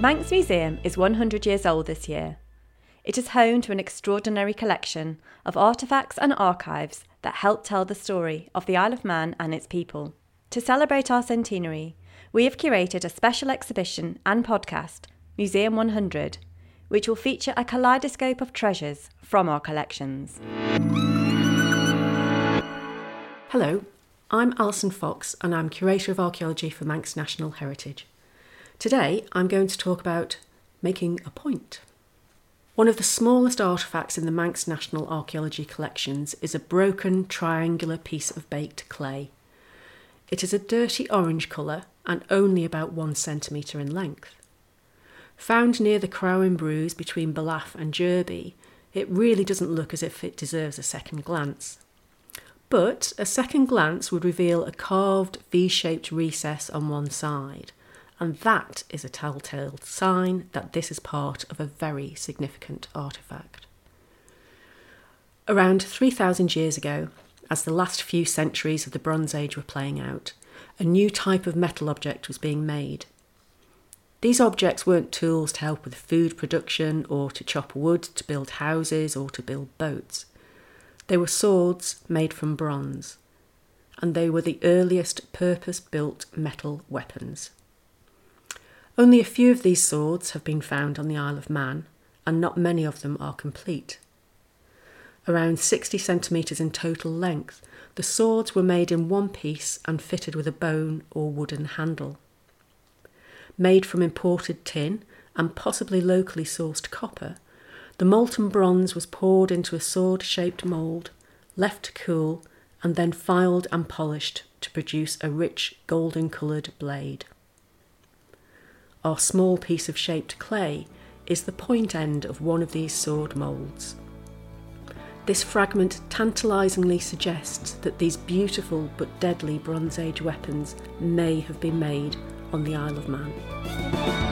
Manx Museum is 100 years old this year. It is home to an extraordinary collection of artefacts and archives that help tell the story of the Isle of Man and its people. To celebrate our centenary, we have curated a special exhibition and podcast, Museum 100, which will feature a kaleidoscope of treasures from our collections. Hello, I'm Alison Fox and I'm Curator of Archaeology for Manx National Heritage. Today I'm going to talk about making a point. One of the smallest artefacts in the Manx National Archaeology collections is a broken triangular piece of baked clay. It is a dirty orange colour and only about one centimetre in length. Found near the Crowin Bruise between Ballaugh and Jurby, it really doesn't look as if it deserves a second glance. But a second glance would reveal a carved V shaped recess on one side – and that is a telltale sign that this is part of a very significant artefact. Around 3,000 years ago, as the last few centuries of the Bronze Age were playing out, a new type of metal object was being made. These objects weren't tools to help with food production or to chop wood to build houses or to build boats. They were swords made from bronze, and they were the earliest purpose built metal weapons. Only a few of these swords have been found on the Isle of Man, and not many of them are complete. Around 60 centimetres in total length, the swords were made in one piece and fitted with a bone or wooden handle. Made from imported tin and possibly locally sourced copper, the molten bronze was poured into a sword shaped mould, left to cool, and then filed and polished to produce a rich golden coloured blade. Our small piece of shaped clay is the point end of one of these sword moulds. This fragment tantalisingly suggests that these beautiful but deadly Bronze Age weapons may have been made on the Isle of Man.